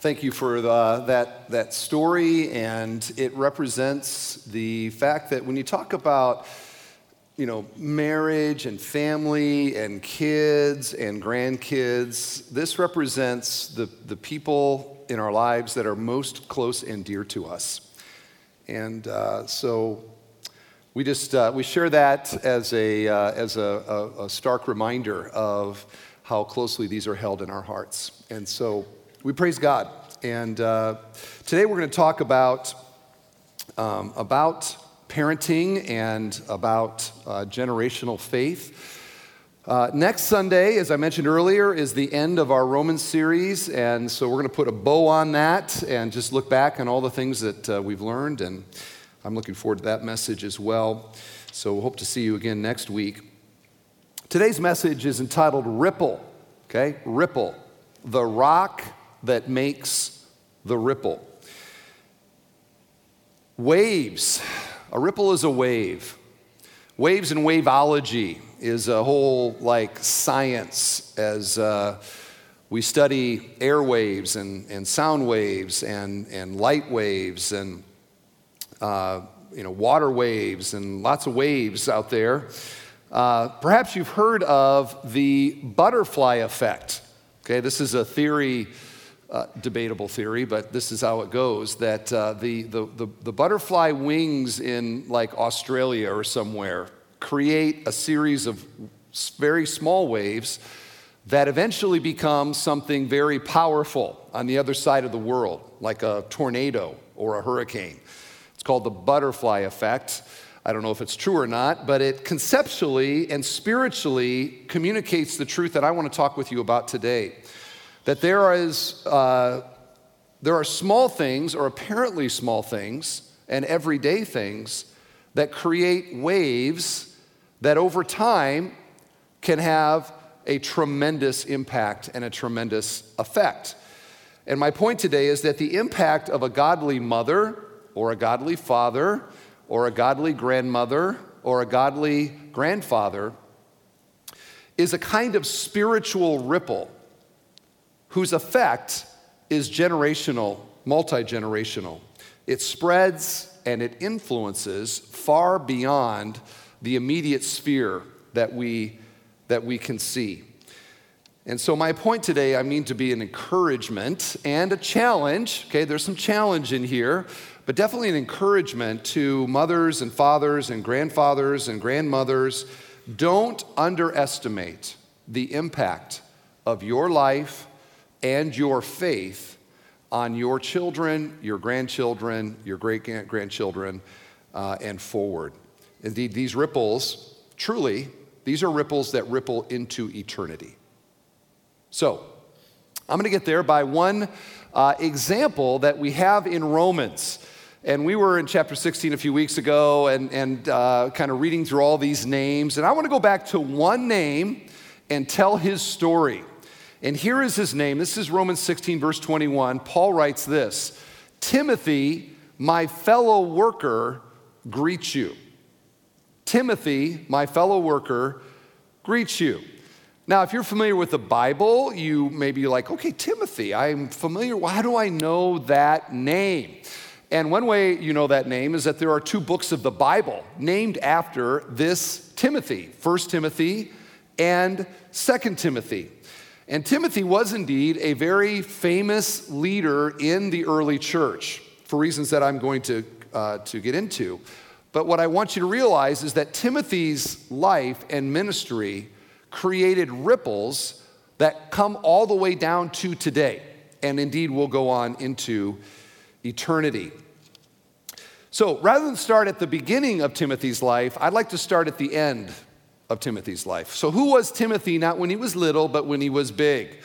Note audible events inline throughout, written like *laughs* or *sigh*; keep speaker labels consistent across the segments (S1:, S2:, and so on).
S1: Thank you for the, that, that story, and it represents the fact that when you talk about you know, marriage and family and kids and grandkids, this represents the, the people in our lives that are most close and dear to us. And uh, so we just uh, we share that as a uh, as a, a, a, stark reminder of how closely these are held in our hearts. And so we praise God. And uh, today we're going to talk about um, about parenting and about uh, generational faith. Uh, next Sunday, as I mentioned earlier, is the end of our Romans series, and so we're going to put a bow on that and just look back on all the things that uh, we've learned, and I'm looking forward to that message as well. So we hope to see you again next week. Today's message is entitled Ripple, okay? Ripple, the rock that makes the ripple. Waves, a ripple is a wave. Waves and waveology is a whole like science as uh, we study airwaves and, and sound waves and, and light waves and uh, you know, water waves and lots of waves out there. Uh, perhaps you've heard of the butterfly effect. Okay, this is a theory, uh, debatable theory, but this is how it goes that uh, the, the, the, the butterfly wings in like Australia or somewhere create a series of very small waves that eventually become something very powerful on the other side of the world, like a tornado or a hurricane. It's called the butterfly effect. I don't know if it's true or not, but it conceptually and spiritually communicates the truth that I want to talk with you about today. That there is, uh, there are small things, or apparently small things, and everyday things that create waves that over time can have a tremendous impact and a tremendous effect. And my point today is that the impact of a godly mother or a godly father or a godly grandmother or a godly grandfather is a kind of spiritual ripple whose effect is generational, multi generational. It spreads and it influences far beyond the immediate sphere that we, that we can see. And so, my point today, I mean to be an encouragement and a challenge. Okay, there's some challenge in here, but definitely an encouragement to mothers and fathers and grandfathers and grandmothers. Don't underestimate the impact of your life and your faith on your children, your grandchildren, your great grandchildren, uh, and forward. Indeed, these ripples, truly, these are ripples that ripple into eternity. So, I'm going to get there by one uh, example that we have in Romans. And we were in chapter 16 a few weeks ago and, and uh, kind of reading through all these names. And I want to go back to one name and tell his story. And here is his name. This is Romans 16, verse 21. Paul writes this Timothy, my fellow worker, greets you. Timothy, my fellow worker, greets you. Now, if you're familiar with the Bible, you may be like, okay, Timothy, I'm familiar. Why do I know that name? And one way you know that name is that there are two books of the Bible named after this Timothy, 1 Timothy and 2 Timothy. And Timothy was indeed a very famous leader in the early church for reasons that I'm going to, uh, to get into. But what I want you to realize is that Timothy's life and ministry created ripples that come all the way down to today, and indeed will go on into eternity. So rather than start at the beginning of Timothy's life, I'd like to start at the end of Timothy's life. So, who was Timothy not when he was little, but when he was big?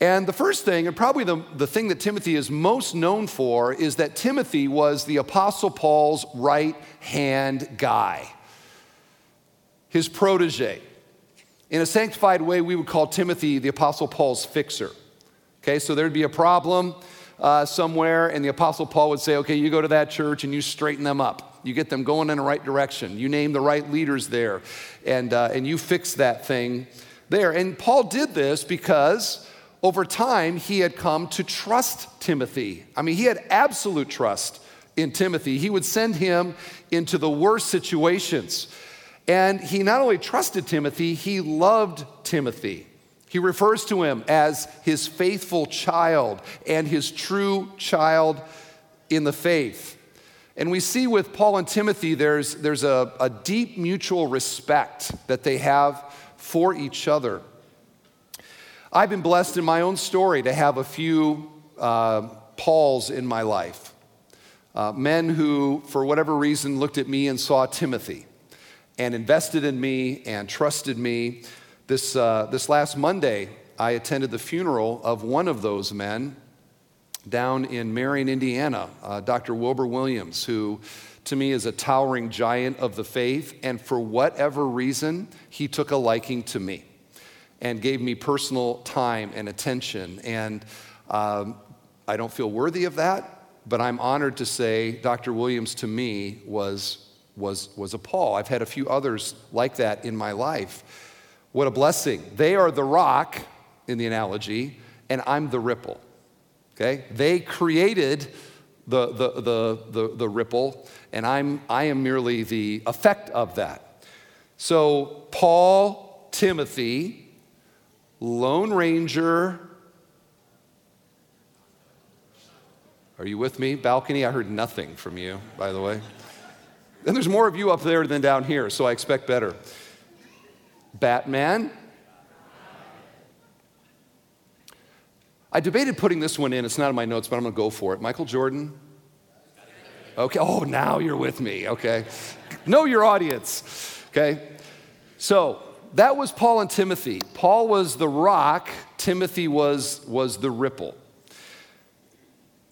S1: And the first thing, and probably the, the thing that Timothy is most known for, is that Timothy was the Apostle Paul's right hand guy, his protege. In a sanctified way, we would call Timothy the Apostle Paul's fixer. Okay, so there'd be a problem uh, somewhere, and the Apostle Paul would say, Okay, you go to that church and you straighten them up. You get them going in the right direction. You name the right leaders there, and, uh, and you fix that thing there. And Paul did this because over time, he had come to trust Timothy. I mean, he had absolute trust in Timothy. He would send him into the worst situations. And he not only trusted Timothy, he loved Timothy. He refers to him as his faithful child and his true child in the faith. And we see with Paul and Timothy, there's, there's a, a deep mutual respect that they have for each other. I've been blessed in my own story to have a few uh, Pauls in my life. Uh, men who, for whatever reason, looked at me and saw Timothy and invested in me and trusted me. This, uh, this last Monday, I attended the funeral of one of those men down in Marion, Indiana, uh, Dr. Wilbur Williams, who to me is a towering giant of the faith. And for whatever reason, he took a liking to me and gave me personal time and attention. And um, I don't feel worthy of that, but I'm honored to say Dr. Williams to me was, was, was a Paul. I've had a few others like that in my life. What a blessing. They are the rock in the analogy, and I'm the ripple. Okay? They created the, the, the, the, the ripple, and I'm, I am merely the effect of that. So, Paul, Timothy, Lone Ranger. Are you with me? Balcony, I heard nothing from you, by the way. And there's more of you up there than down here, so I expect better. Batman. I debated putting this one in. It's not in my notes, but I'm going to go for it. Michael Jordan. Okay. Oh, now you're with me. Okay. Know your audience. Okay. So, that was Paul and Timothy. Paul was the rock, Timothy was, was the ripple.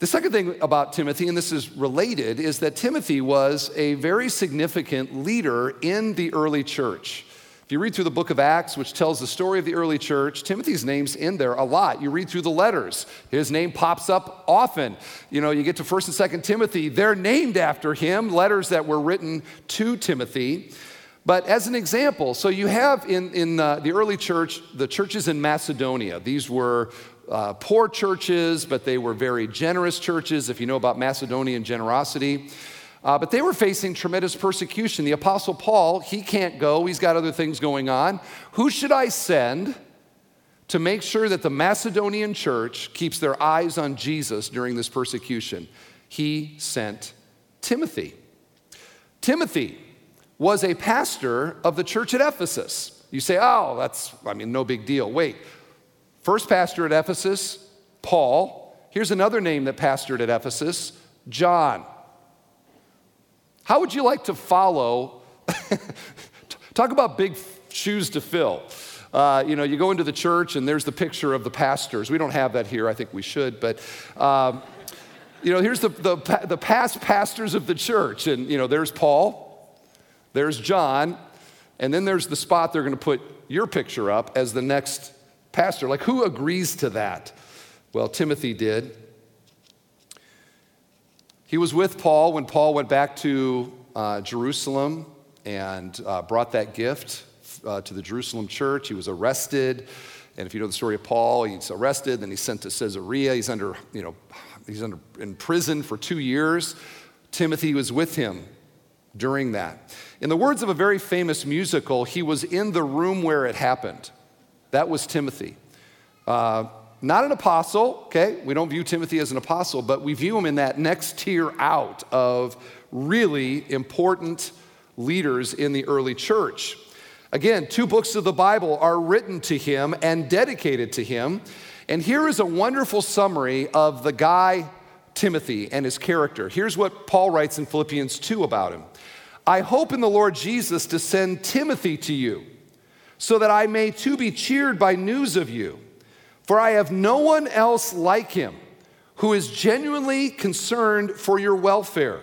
S1: The second thing about Timothy, and this is related, is that Timothy was a very significant leader in the early church. If you read through the book of Acts, which tells the story of the early church, Timothy's name's in there a lot. You read through the letters, his name pops up often. You know, you get to 1st and 2nd Timothy, they're named after him, letters that were written to Timothy. But as an example, so you have in, in uh, the early church, the churches in Macedonia. These were uh, poor churches, but they were very generous churches, if you know about Macedonian generosity. Uh, but they were facing tremendous persecution. The Apostle Paul, he can't go, he's got other things going on. Who should I send to make sure that the Macedonian church keeps their eyes on Jesus during this persecution? He sent Timothy. Timothy, was a pastor of the church at Ephesus. You say, oh, that's, I mean, no big deal. Wait, first pastor at Ephesus, Paul. Here's another name that pastored at Ephesus, John. How would you like to follow? *laughs* Talk about big shoes to fill. Uh, you know, you go into the church and there's the picture of the pastors. We don't have that here. I think we should, but. Um, you know, here's the, the, the past pastors of the church, and, you know, there's Paul, there's John, and then there's the spot they're going to put your picture up as the next pastor. Like, who agrees to that? Well, Timothy did. He was with Paul when Paul went back to uh, Jerusalem and uh, brought that gift uh, to the Jerusalem church. He was arrested. And if you know the story of Paul, he's arrested, then he's sent to Caesarea. He's under, you know, he's under in prison for two years. Timothy was with him during that. In the words of a very famous musical, he was in the room where it happened. That was Timothy. Uh, not an apostle, okay? We don't view Timothy as an apostle, but we view him in that next tier out of really important leaders in the early church. Again, two books of the Bible are written to him and dedicated to him. And here is a wonderful summary of the guy, Timothy, and his character. Here's what Paul writes in Philippians 2 about him. I hope in the Lord Jesus to send Timothy to you, so that I may too be cheered by news of you. For I have no one else like him who is genuinely concerned for your welfare.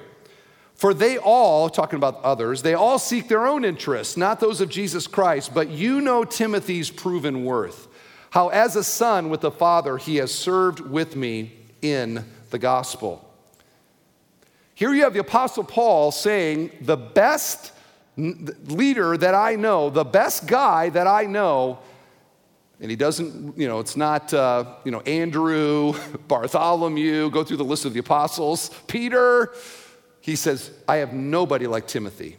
S1: For they all, talking about others, they all seek their own interests, not those of Jesus Christ, but you know Timothy's proven worth, how as a son with the Father he has served with me in the gospel. Here you have the Apostle Paul saying, The best leader that I know, the best guy that I know, And he doesn't, you know, it's not, uh, you know, Andrew, *laughs* Bartholomew, go through the list of the apostles, Peter. He says, I have nobody like Timothy.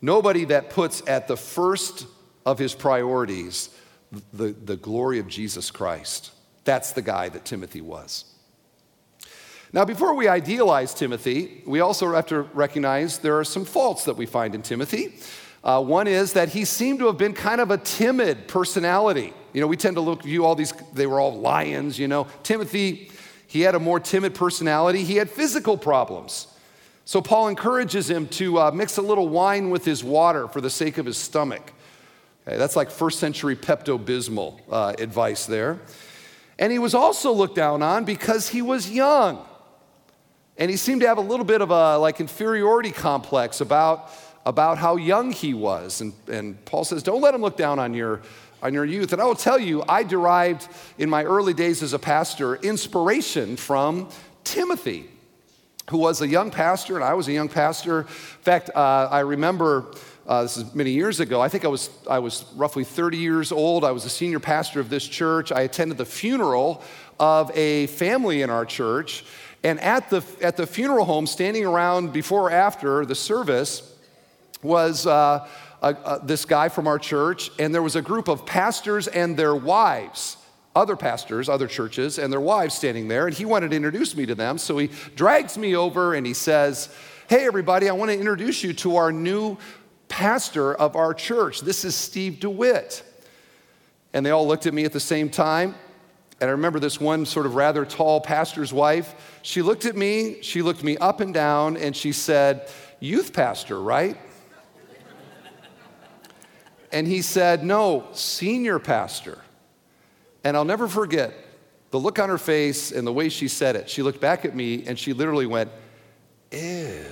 S1: Nobody that puts at the first of his priorities the, the glory of Jesus Christ. That's the guy that Timothy was. Now, before we idealize Timothy, we also have to recognize there are some faults that we find in Timothy. Uh, one is that he seemed to have been kind of a timid personality. You know, we tend to look view all these, they were all lions, you know. Timothy, he had a more timid personality. He had physical problems. So Paul encourages him to uh, mix a little wine with his water for the sake of his stomach. Okay, that's like first century Pepto Bismol uh, advice there. And he was also looked down on because he was young. And he seemed to have a little bit of a like inferiority complex about, about how young he was. And, and Paul says, don't let him look down on your, on your youth. And I will tell you, I derived in my early days as a pastor inspiration from Timothy, who was a young pastor, and I was a young pastor. In fact, uh, I remember uh, this is many years ago. I think I was, I was roughly 30 years old. I was a senior pastor of this church. I attended the funeral of a family in our church. And at the, at the funeral home, standing around before or after the service, was uh, this guy from our church, and there was a group of pastors and their wives, other pastors, other churches, and their wives standing there. And he wanted to introduce me to them. So he drags me over and he says, Hey, everybody, I want to introduce you to our new pastor of our church. This is Steve DeWitt. And they all looked at me at the same time. And I remember this one sort of rather tall pastor's wife. She looked at me, she looked me up and down, and she said, Youth pastor, right? And he said, No, senior pastor. And I'll never forget the look on her face and the way she said it. She looked back at me and she literally went, Ew.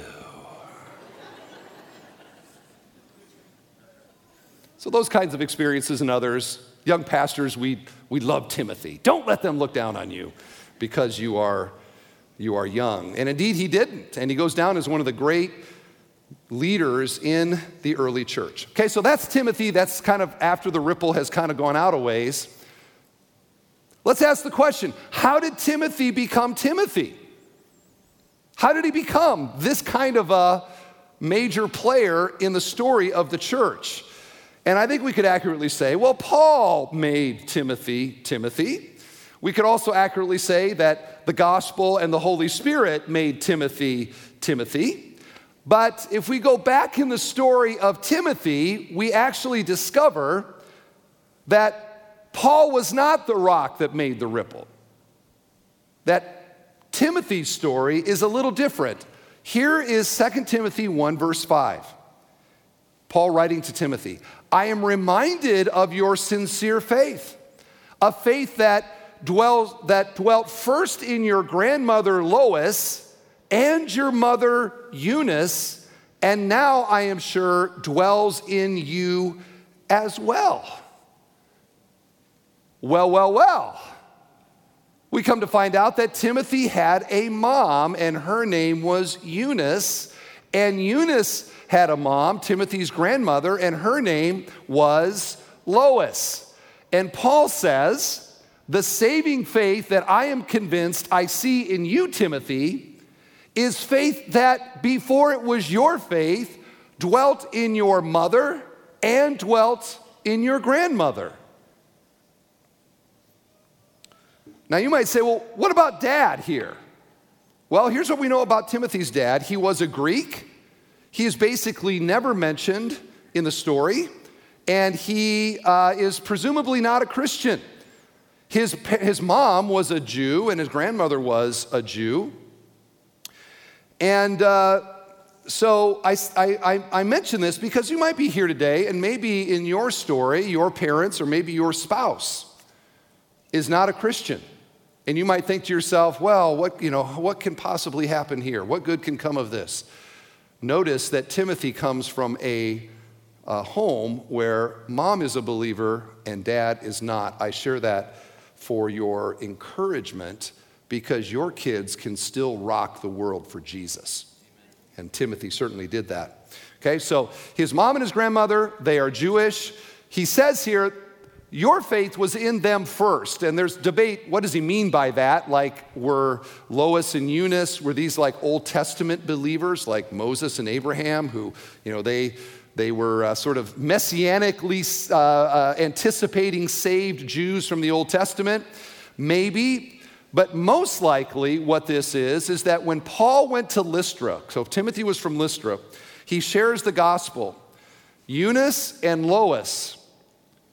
S1: so, those kinds of experiences and others young pastors, we, we love Timothy. Don't let them look down on you because you are, you are young. And indeed, he didn't. And he goes down as one of the great leaders in the early church. Okay, so that's Timothy. That's kind of after the ripple has kind of gone out a ways. Let's ask the question how did Timothy become Timothy? How did he become this kind of a major player in the story of the church? And I think we could accurately say, well, Paul made Timothy Timothy. We could also accurately say that the gospel and the Holy Spirit made Timothy Timothy. But if we go back in the story of Timothy, we actually discover that Paul was not the rock that made the ripple. That Timothy's story is a little different. Here is 2 Timothy 1, verse 5. Paul writing to Timothy, I am reminded of your sincere faith, a faith that dwells that dwelt first in your grandmother Lois and your mother Eunice, and now I am sure dwells in you as well. Well, well, well. We come to find out that Timothy had a mom, and her name was Eunice. And Eunice had a mom, Timothy's grandmother, and her name was Lois. And Paul says, The saving faith that I am convinced I see in you, Timothy, is faith that before it was your faith, dwelt in your mother and dwelt in your grandmother. Now you might say, well, what about dad here? Well, here's what we know about Timothy's dad. He was a Greek, he is basically never mentioned in the story, and he uh, is presumably not a Christian. His, his mom was a Jew, and his grandmother was a Jew. And uh, so I, I, I mention this because you might be here today, and maybe in your story, your parents or maybe your spouse is not a Christian. And you might think to yourself, well, what, you know, what can possibly happen here? What good can come of this? Notice that Timothy comes from a, a, home where mom is a believer and dad is not. I share that for your encouragement because your kids can still rock the world for Jesus. And Timothy certainly did that. Okay, so his mom and his grandmother, they are Jewish. He says here, your faith was in them first. And there's debate what does he mean by that? Like, were Lois and Eunice, were these like Old Testament believers like Moses and Abraham, who, you know, they. They were uh, sort of messianically uh, uh, anticipating saved Jews from the Old Testament. Maybe. But most likely, what this is, is that when Paul went to Lystra, so Timothy was from Lystra, he shares the gospel. Eunice and Lois,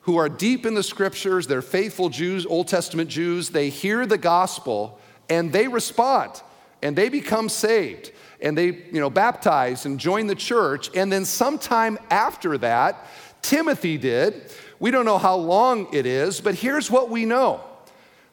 S1: who are deep in the scriptures, they're faithful Jews, Old Testament Jews, they hear the gospel and they respond and they become saved and they, you know, baptize and join the church. And then sometime after that, Timothy did. We don't know how long it is, but here's what we know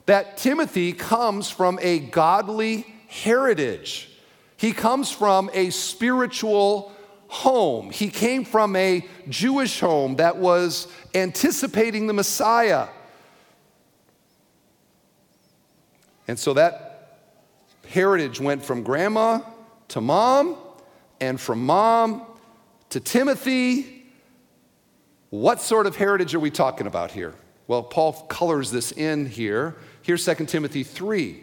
S1: that Timothy comes from a godly heritage. He comes from a spiritual home. He came from a Jewish home that was anticipating the Messiah. And so that heritage went from grandma to mom, and from mom to Timothy. What sort of heritage are we talking about here? Well, Paul colors this in here. Here's 2 Timothy 3.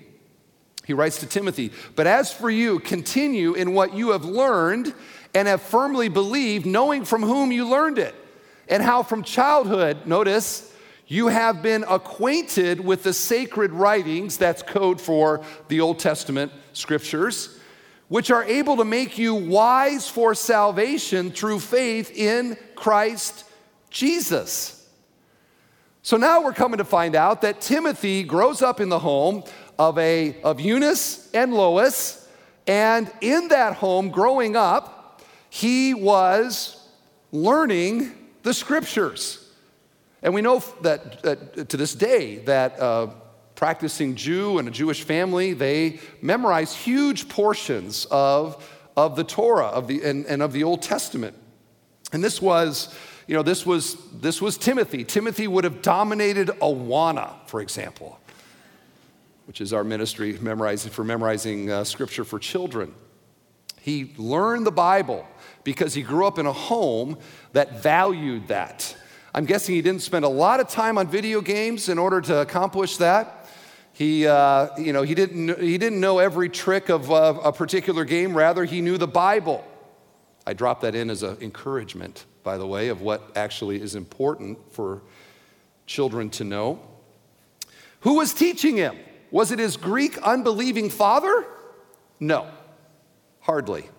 S1: He writes to Timothy, But as for you, continue in what you have learned and have firmly believed, knowing from whom you learned it, and how from childhood, notice, you have been acquainted with the sacred writings, that's code for the Old Testament scriptures, which are able to make you wise for salvation through faith in Christ Jesus. So now we're coming to find out that Timothy grows up in the home of, a, of Eunice and Lois, and in that home, growing up, he was learning the scriptures. And we know that, that to this day that uh, practicing Jew and a Jewish family, they memorize huge portions of, of the Torah of the, and, and of the Old Testament. And this was, you know, this was, this was Timothy. Timothy would have dominated Awana, for example, which is our ministry memorizing, for memorizing uh, scripture for children. He learned the Bible because he grew up in a home that valued that. I'm guessing he didn't spend a lot of time on video games in order to accomplish that. He, uh, you know, he, didn't, he didn't know every trick of a particular game, rather, he knew the Bible. I drop that in as an encouragement, by the way, of what actually is important for children to know. Who was teaching him? Was it his Greek unbelieving father? No, hardly.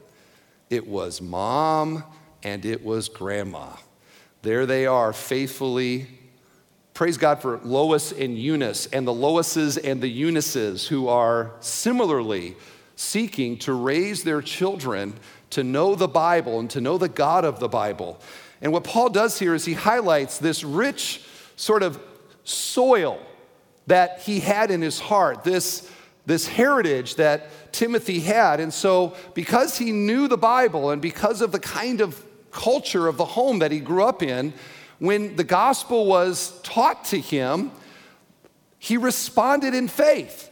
S1: It was mom and it was grandma. There they are, faithfully. Praise God for Lois and Eunice, and the Loises and the Eunices who are similarly seeking to raise their children to know the Bible and to know the God of the Bible. And what Paul does here is he highlights this rich sort of soil that he had in his heart, this, this heritage that Timothy had. And so, because he knew the Bible and because of the kind of culture of the home that he grew up in, when the gospel was taught to him, he responded in faith.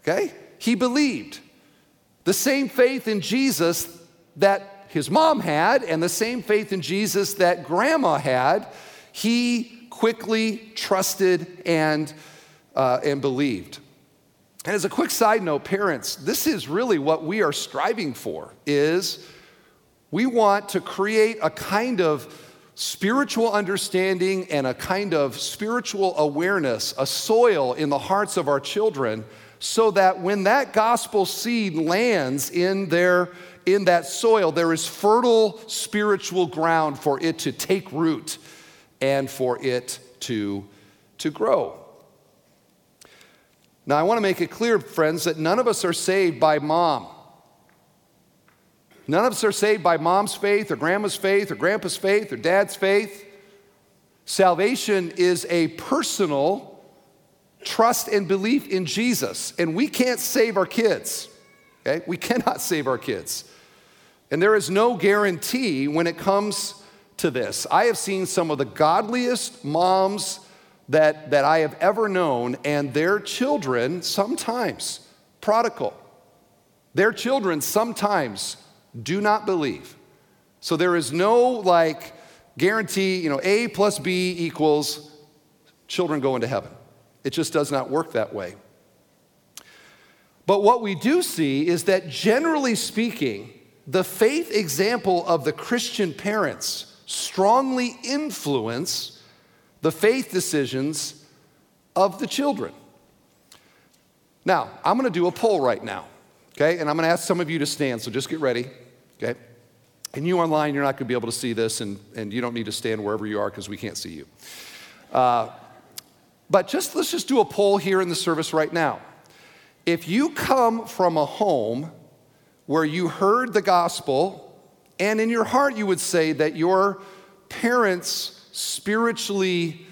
S1: Okay? He believed. The same faith in Jesus that his mom had and the same faith in Jesus that grandma had, he quickly trusted and, uh, and believed. And as a quick side note, parents, this is really what we are striving for is we want to create a kind of spiritual understanding and a kind of spiritual awareness, a soil in the hearts of our children so that when that gospel seed lands in their in that soil there is fertile spiritual ground for it to take root and for it to to grow. Now, I want to make it clear, friends, that none of us are saved by mom. None of us are saved by mom's faith or grandma's faith or grandpa's faith or dad's faith. Salvation is a personal trust and belief in Jesus, and we can't save our kids. Okay? We cannot save our kids. And there is no guarantee when it comes to this. I have seen some of the godliest moms that, that I have ever known, and their children sometimes, prodigal, their children sometimes do not believe. So there is no like guarantee, you know, A plus B equals children go into heaven. It just does not work that way. But what we do see is that generally speaking, the faith example of the Christian parents strongly influence the faith decisions of the children. Now, I'm to do a poll right now, okay? And I'm to ask some of you to stand, so just get ready, okay? And you online, you're not to be able to see this, and, and you don't need to stand wherever you are because we can't see you. Uh, but just let's just do a poll here in the service right now. If you come from a home where you heard the gospel, and in your heart you would say that your parents spiritually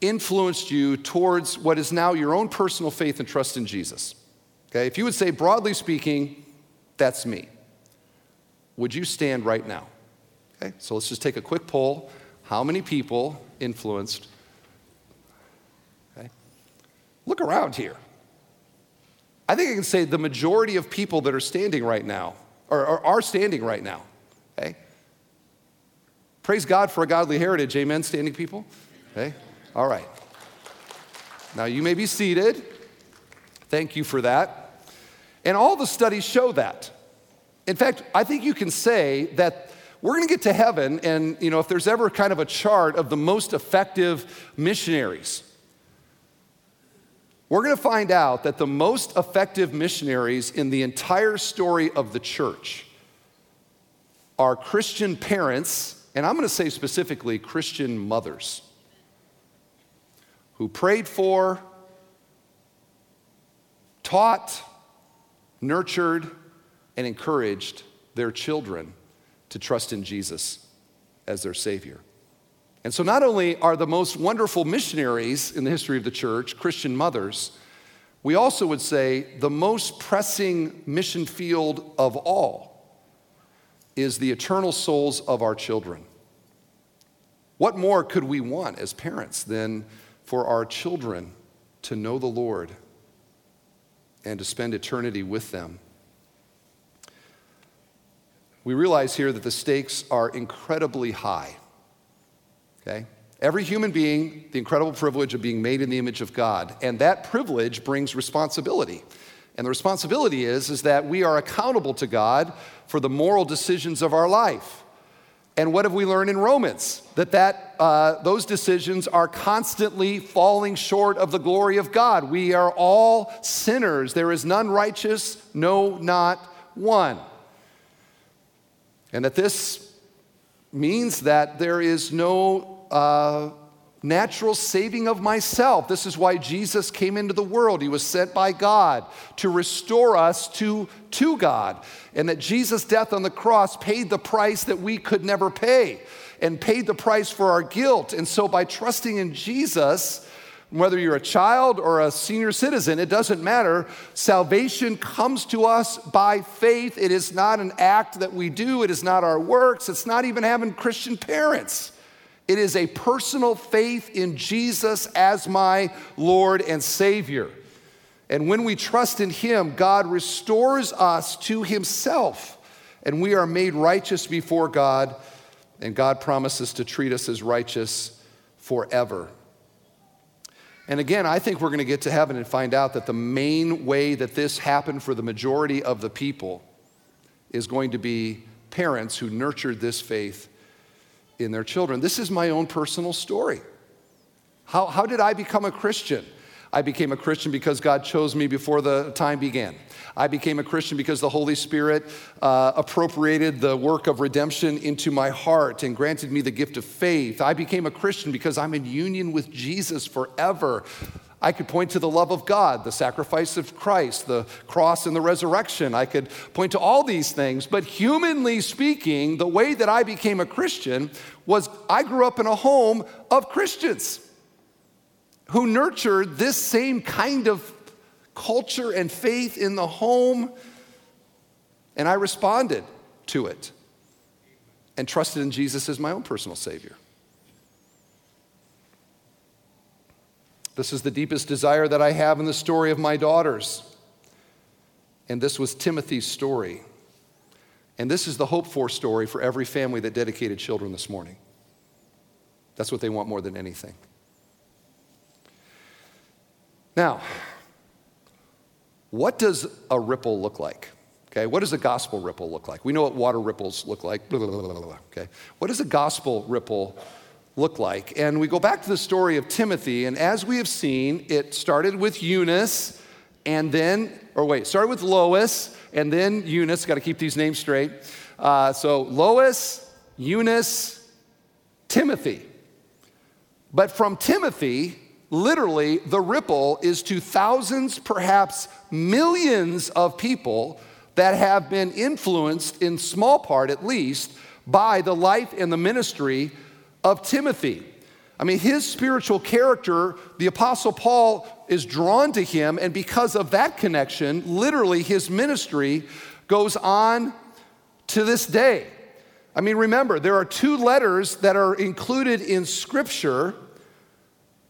S1: influenced you towards what is now your own personal faith and trust in Jesus. Okay, if you would say, broadly speaking, that's me, would you stand right now? Okay, so let's just take a quick poll. How many people influenced? Okay, look around here. I think I can say the majority of people that are standing right now, or, or are standing right now, okay? Praise God for a godly heritage, amen, standing people? Okay, all right. Now you may be seated. Thank you for that. And all the studies show that. In fact, I think you can say that we're going to get to heaven, and you know, if there's ever kind of a chart of the most effective missionaries, we're going to find out that the most effective missionaries in the entire story of the church are Christian parents, and I'm going to say specifically Christian mothers, who prayed for, taught, nurtured, and encouraged their children to trust in Jesus as their Savior. And so, not only are the most wonderful missionaries in the history of the church Christian mothers, we also would say the most pressing mission field of all is the eternal souls of our children. What more could we want as parents than for our children to know the Lord and to spend eternity with them? We realize here that the stakes are incredibly high. Okay? Every human being, the incredible privilege of being made in the image of God. And that privilege brings responsibility. And the responsibility is, is that we are accountable to God for the moral decisions of our life. And what have we learned in Romans? That, that uh, those decisions are constantly falling short of the glory of God. We are all sinners. There is none righteous, no, not one. And that this means that there is no uh, natural saving of myself. This is why Jesus came into the world. He was sent by God to restore us to, to God. And that Jesus' death on the cross paid the price that we could never pay and paid the price for our guilt. And so by trusting in Jesus, whether you're a child or a senior citizen, it doesn't matter. Salvation comes to us by faith. It is not an act that we do, it is not our works, it's not even having Christian parents. It is a personal faith in Jesus as my Lord and Savior. And when we trust in Him, God restores us to Himself, and we are made righteous before God, and God promises to treat us as righteous forever. And again, I think we're going to get to heaven and find out that the main way that this happened for the majority of the people is going to be parents who nurtured this faith in their children. This is my own personal story. How, how did I become a Christian? I became a Christian because God chose me before the time began. I became a Christian because the Holy Spirit uh, appropriated the work of redemption into my heart and granted me the gift of faith. I became a Christian because I'm in union with Jesus forever. I could point to the love of God, the sacrifice of Christ, the cross and the resurrection. I could point to all these things. But humanly speaking, the way that I became a Christian was I grew up in a home of Christians who nurtured this same kind of culture and faith in the home. And I responded to it and trusted in Jesus as my own personal Savior. This is the deepest desire that I have in the story of my daughters. And this was Timothy's story. And this is the hope for story for every family that dedicated children this morning. That's what they want more than anything. Now, what does a ripple look like? Okay, what does a gospel ripple look like? We know what water ripples look like. Blah, *laughs* blah, blah, okay, what does a gospel ripple look like? And we go back to the story of Timothy, and as we have seen, it started with Eunice, and then, or wait, started with Lois, and then Eunice. Got to keep these names straight. Uh, so Lois, Eunice, Timothy. But from Timothy, literally, the ripple is to thousands, perhaps millions of people that have been influenced, in small part at least, by the life and the ministry of Timothy. I mean, his spiritual character, the Apostle Paul is drawn to him, and because of that connection, literally his ministry goes on to this day. I mean, remember, there are two letters that are included in Scripture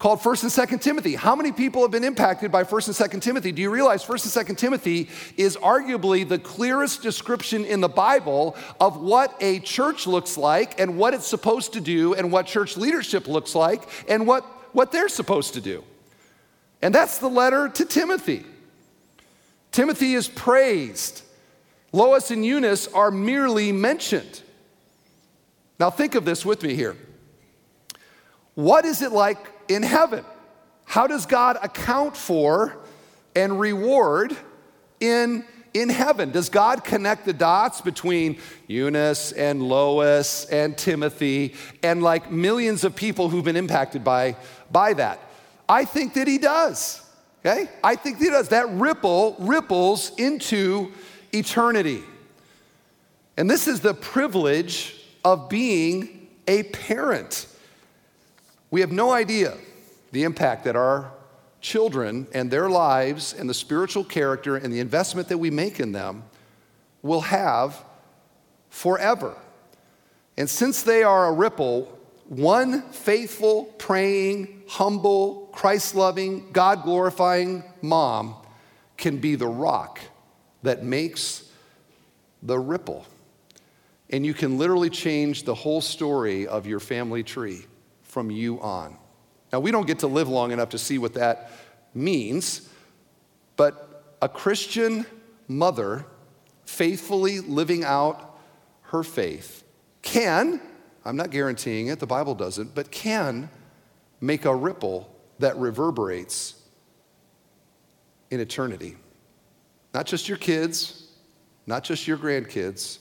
S1: called 1st and 2nd Timothy. How many people have been impacted by 1st and 2nd Timothy? Do you realize 1st and 2nd Timothy is arguably the clearest description in the Bible of what a church looks like and what it's supposed to do and what church leadership looks like and what, what they're supposed to do. And that's the letter to Timothy. Timothy is praised. Lois and Eunice are merely mentioned. Now, think of this with me here. What is it like in heaven? How does God account for and reward in, in heaven? Does God connect the dots between Eunice and Lois and Timothy and like millions of people who've been impacted by, by that? I think that He does. Okay? I think that He does. That ripple ripples into eternity. And this is the privilege of being a parent. We have no idea the impact that our children and their lives and the spiritual character and the investment that we make in them will have forever. And since they are a ripple, one faithful, praying, humble, Christ loving, God glorifying mom can be the rock that makes the ripple. And you can literally change the whole story of your family tree from you on. Now, we don't get to live long enough to see what that means, but a Christian mother faithfully living out her faith can, I'm not guaranteeing it, the Bible doesn't, but can make a ripple that reverberates in eternity. Not just your kids, not just your grandkids,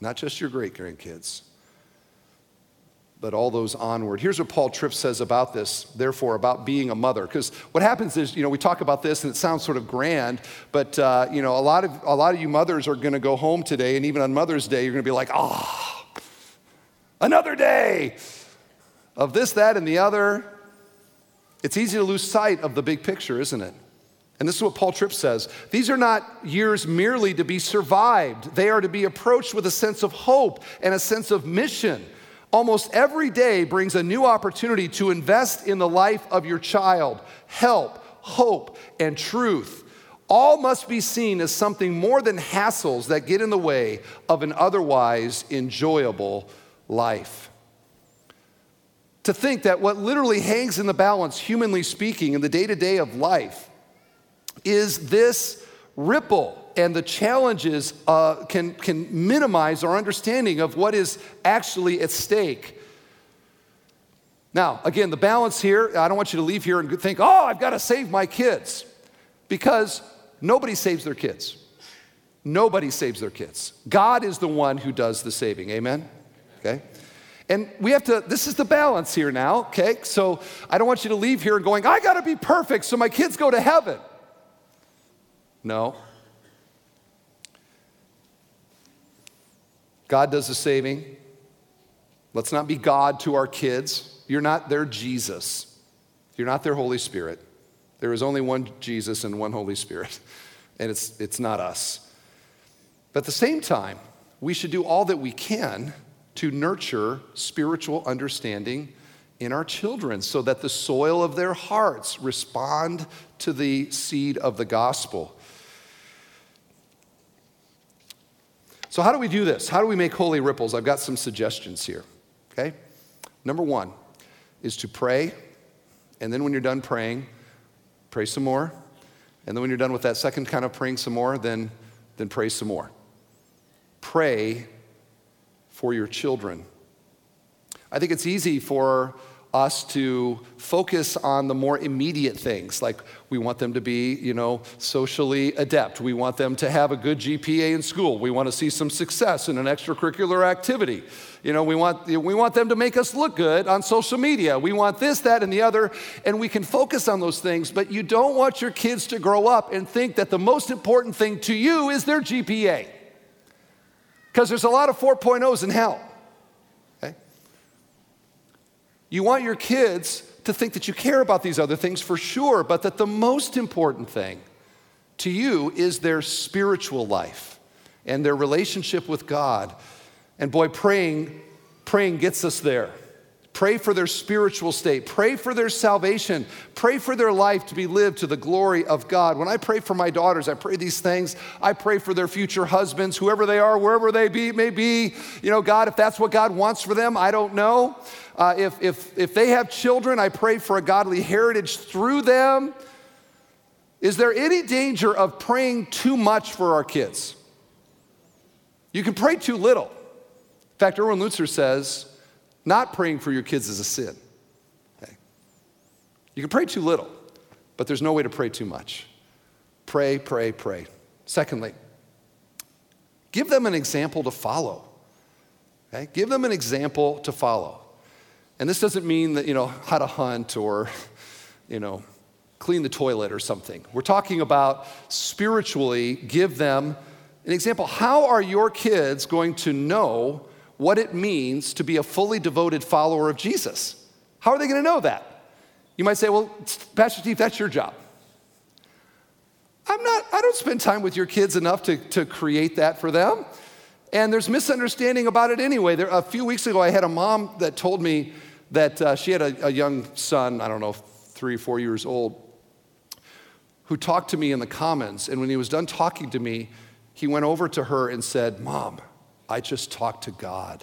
S1: not just your great grandkids, but all those onward. Here's what Paul Tripp says about this, therefore, about being a mother. Because what happens is, you know, we talk about this and it sounds sort of grand, but, uh, you know, a lot, of, a lot of you mothers are going to go home today, and even on Mother's Day, you're going to be like, oh, another day of this, that, and the other. It's easy to lose sight of the big picture, isn't it? And this is what Paul Tripp says. These are not years merely to be survived. They are to be approached with a sense of hope and a sense of mission. Almost every day brings a new opportunity to invest in the life of your child, help, hope, and truth. All must be seen as something more than hassles that get in the way of an otherwise enjoyable life. To think that what literally hangs in the balance, humanly speaking, in the day to day of life, is this ripple and the challenges uh, can, can minimize our understanding of what is actually at stake. Now, again, the balance here, I don't want you to leave here and think, oh, I've got to save my kids. Because nobody saves their kids. Nobody saves their kids. God is the one who does the saving. Amen? Okay? And we have to, this is the balance here now, okay? So I don't want you to leave here and going, I got to be perfect so my kids go to heaven. No. God does the saving. Let's not be God to our kids. You're not their Jesus. You're not their Holy Spirit. There is only one Jesus and one Holy Spirit, *laughs* and it's, it's not us. But at the same time, we should do all that we can to nurture spiritual understanding in our children so that the soil of their hearts respond to the seed of the gospel. So, how do we do this? How do we make holy ripples? I've got some suggestions here. Okay? Number one is to pray, and then when you're done praying, pray some more. And then when you're done with that second kind of praying some more, then, then pray some more. Pray for your children. I think it's easy for us to focus on the more immediate things like we want them to be you know socially adept. We want them to have a good gpa in school. We want to see some success in an extracurricular activity. You know we want we want them to make us look good on social media. We want this that and the other and we can focus on those things but you don't want your kids to grow up and think that the most important thing to you is their gpa because there's a lot of 4.0s in hell you want your kids to think that you care about these other things for sure, but that the most important thing to you is their spiritual life and their relationship with God. And boy, praying, praying gets us there. Pray for their spiritual state. Pray for their salvation. Pray for their life to be lived to the glory of God. When I pray for my daughters, I pray these things. I pray for their future husbands, whoever they are, wherever they be, may be. You know, God, if that's what God wants for them, I don't know. Uh, if, if, if they have children, I pray for a godly heritage through them. Is there any danger of praying too much for our kids? You can pray too little. In fact, Erwin Lutzer says, not praying for your kids is a sin. Okay? You can pray too little, but there's no way to pray too much. Pray, pray, pray. Secondly, give them an example to follow. Okay? Give them an example to follow. And this doesn't mean that, you know, how to hunt or, you know, clean the toilet or something. We're talking about spiritually give them an example. How are your kids going to know what it means to be a fully devoted follower of Jesus. How are they going to know that? You might say, well, Pastor Steve, that's your job. I'm not, I don't spend time with your kids enough to, to create that for them. And there's misunderstanding about it anyway. There, a few weeks ago, I had a mom that told me that uh, she had a, a young son, I don't know, three or four years old, who talked to me in the Commons. And when he was done talking to me, he went over to her and said, Mom, I just talked to God.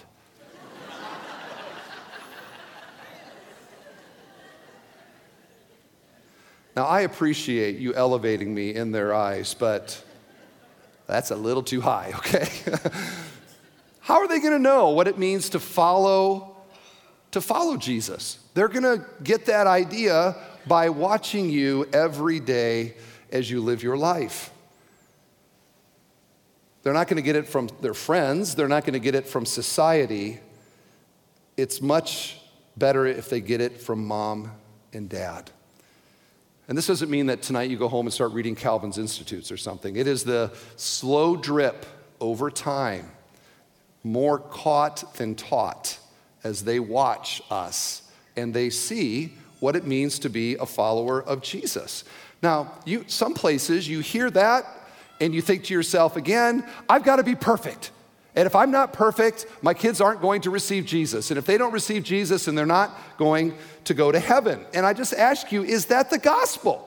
S1: now, I appreciate you elevating me in their eyes, but that's a little too high, okay? *laughs* How are they going to know what it means to follow to follow Jesus? They're going to get that idea by watching you every day as you live your life. They're not going to get it from their friends, they're not going to get it from society. It's much better if they get it from mom and dad. And this doesn't mean that tonight you go home and start reading Calvin's Institutes or something. It is the slow drip over time, more caught than taught, as they watch us and they see what it means to be a follower of Jesus. Now, you, some places you hear that and you think to yourself again, I've got to be perfect. And if I'm not perfect, my kids aren't going to receive Jesus. And if they don't receive Jesus, then they're not going to go to heaven. And I just ask you, is that the gospel?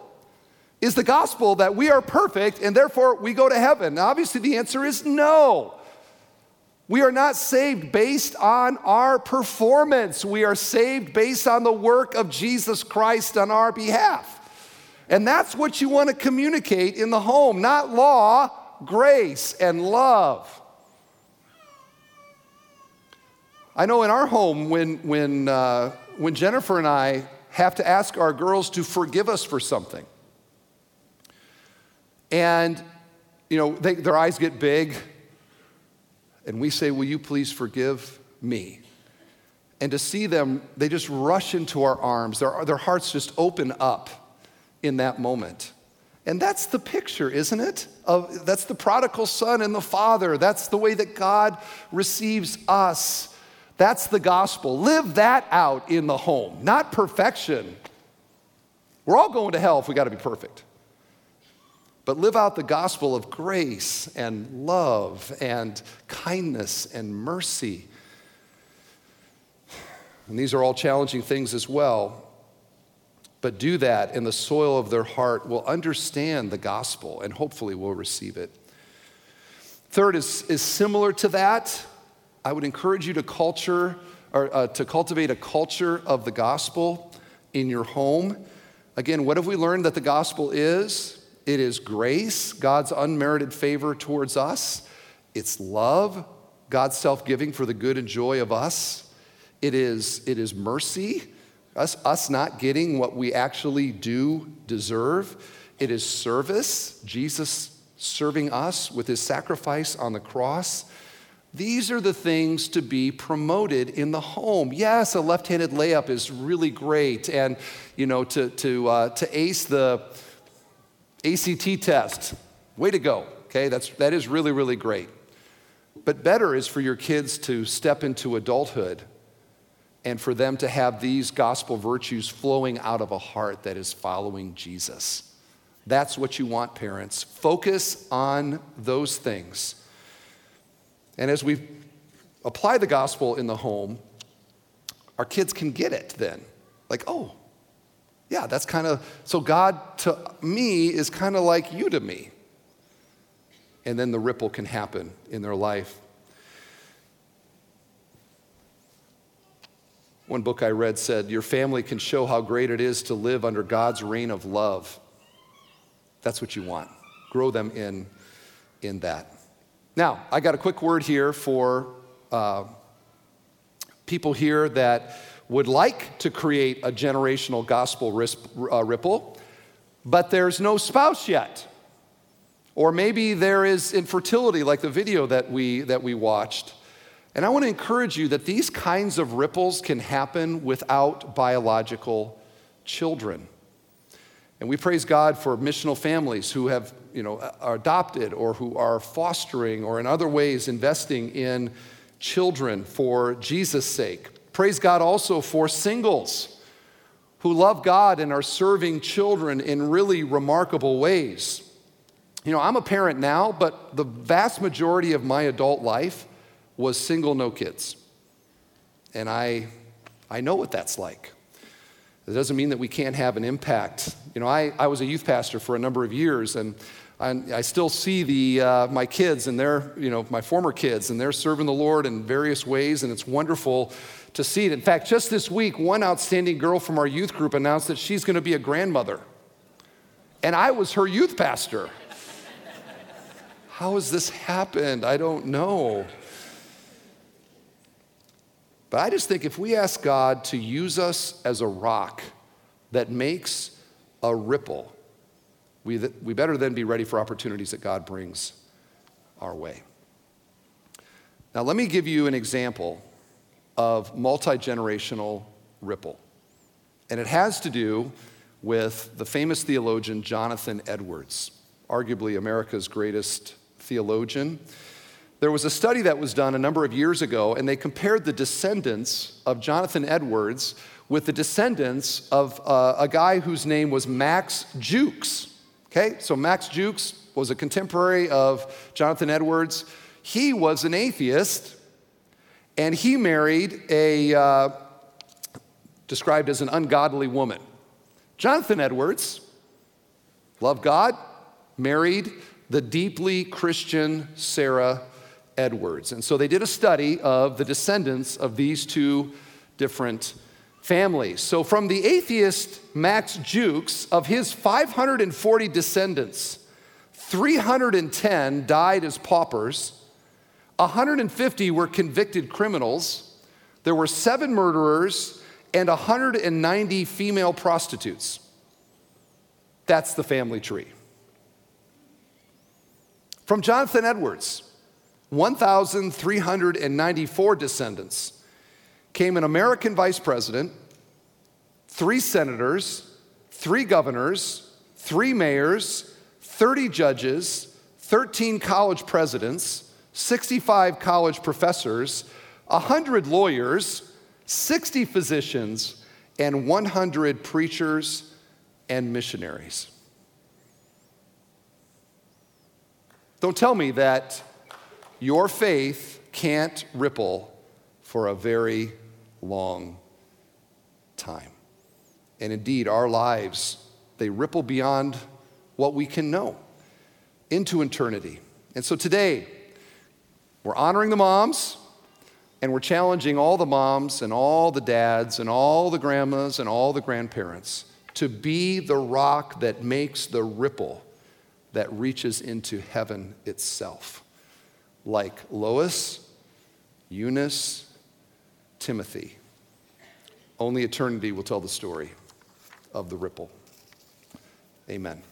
S1: Is the gospel that we are perfect and therefore we go to heaven? Now, obviously, the answer is no. We are not saved based on our performance. We are saved based on the work of Jesus Christ on our behalf. And that's what you want to communicate in the home, not law, grace and love. I know in our home, when, when, uh, when Jennifer and I have to ask our girls to forgive us for something, and you know, they, their eyes get big, and we say, Will you please forgive me? And to see them, they just rush into our arms, their, their hearts just open up in that moment. And that's the picture, isn't it? Of, that's the prodigal son and the father. That's the way that God receives us. That's the gospel. Live that out in the home, not perfection. We're all going to hell if we got to be perfect. But live out the gospel of grace and love and kindness and mercy. And these are all challenging things as well but do that, and the soil of their heart will understand the gospel and hopefully will receive it. Third is, is similar to that. I would encourage you to culture or uh, to cultivate a culture of the gospel in your home. Again, what have we learned that the gospel is? It is grace, God's unmerited favor towards us. It's love, God's self giving for the good and joy of us. It is, it is mercy, us, us not getting what we actually do deserve. It is service, Jesus serving us with his sacrifice on the cross. These are the things to be promoted in the home. Yes, a left handed layup is really great. And, you know, to, to, uh, to ace the ACT test, way to go. Okay, That's, that is really, really great. But better is for your kids to step into adulthood and for them to have these gospel virtues flowing out of a heart that is following Jesus. That's what you want, parents. Focus on those things. And as we apply the gospel in the home, our kids can get it then. Like, oh, yeah, that's kind of, so God to me is kind of like you to me. And then the ripple can happen in their life. One book I read said, Your family can show how great it is to live under God's reign of love. That's what you want. Grow them in, in that. Now, I got a quick word here for uh, people here that would like to create a generational gospel uh, ripple, but there's no spouse yet. Or maybe there is infertility, like the video that we, that we watched. And I want to encourage you that these kinds of ripples can happen without biological children. And we praise God for missional families who have, you know, are adopted or who are fostering or in other ways investing in children for Jesus' sake. Praise God also for singles who love God and are serving children in really remarkable ways. You know, I'm a parent now, but the vast majority of my adult life was single, no kids. And I, I know what that's like. It doesn't mean that we can't have an impact. You know, I, I was a youth pastor for a number of years, and I, I still see the, uh, my kids and their, you know, my former kids, and they're serving the Lord in various ways, and it's wonderful to see it. In fact, just this week, one outstanding girl from our youth group announced that she's going to be a grandmother. And I was her youth pastor. How has this happened? I don't know. But I just think if we ask God to use us as a rock that makes a ripple, we, we better then be ready for opportunities that God brings our way. Now, let me give you an example of multi generational ripple. And it has to do with the famous theologian Jonathan Edwards, arguably America's greatest theologian. There was a study that was done a number of years ago, and they compared the descendants of Jonathan Edwards with the descendants of uh, a guy whose name was Max Jukes. Okay, so Max Jukes was a contemporary of Jonathan Edwards. He was an atheist, and he married a, uh, described as an ungodly woman. Jonathan Edwards loved God, married the deeply Christian Sarah Edwards. And so they did a study of the descendants of these two different families. So from the atheist Max Jukes, of his 540 descendants, 310 died as paupers, 150 were convicted criminals, there were seven murderers, and 190 female prostitutes. That's the family tree. From Jonathan Edwards, 1,394 descendants came an American vice president, three senators, three governors, three mayors, 30 judges, 13 college presidents, 65 college professors, 100 lawyers, 60 physicians, and 100 preachers and missionaries. Don't tell me that your faith can't ripple for a very long time. And indeed, our lives, they ripple beyond what we can know into eternity. And so today, we're honoring the moms and we're challenging all the moms and all the dads and all the grandmas and all the grandparents to be the rock that makes the ripple that reaches into heaven itself, like Lois, Eunice, Timothy. Only eternity will tell the story of the ripple. Amen.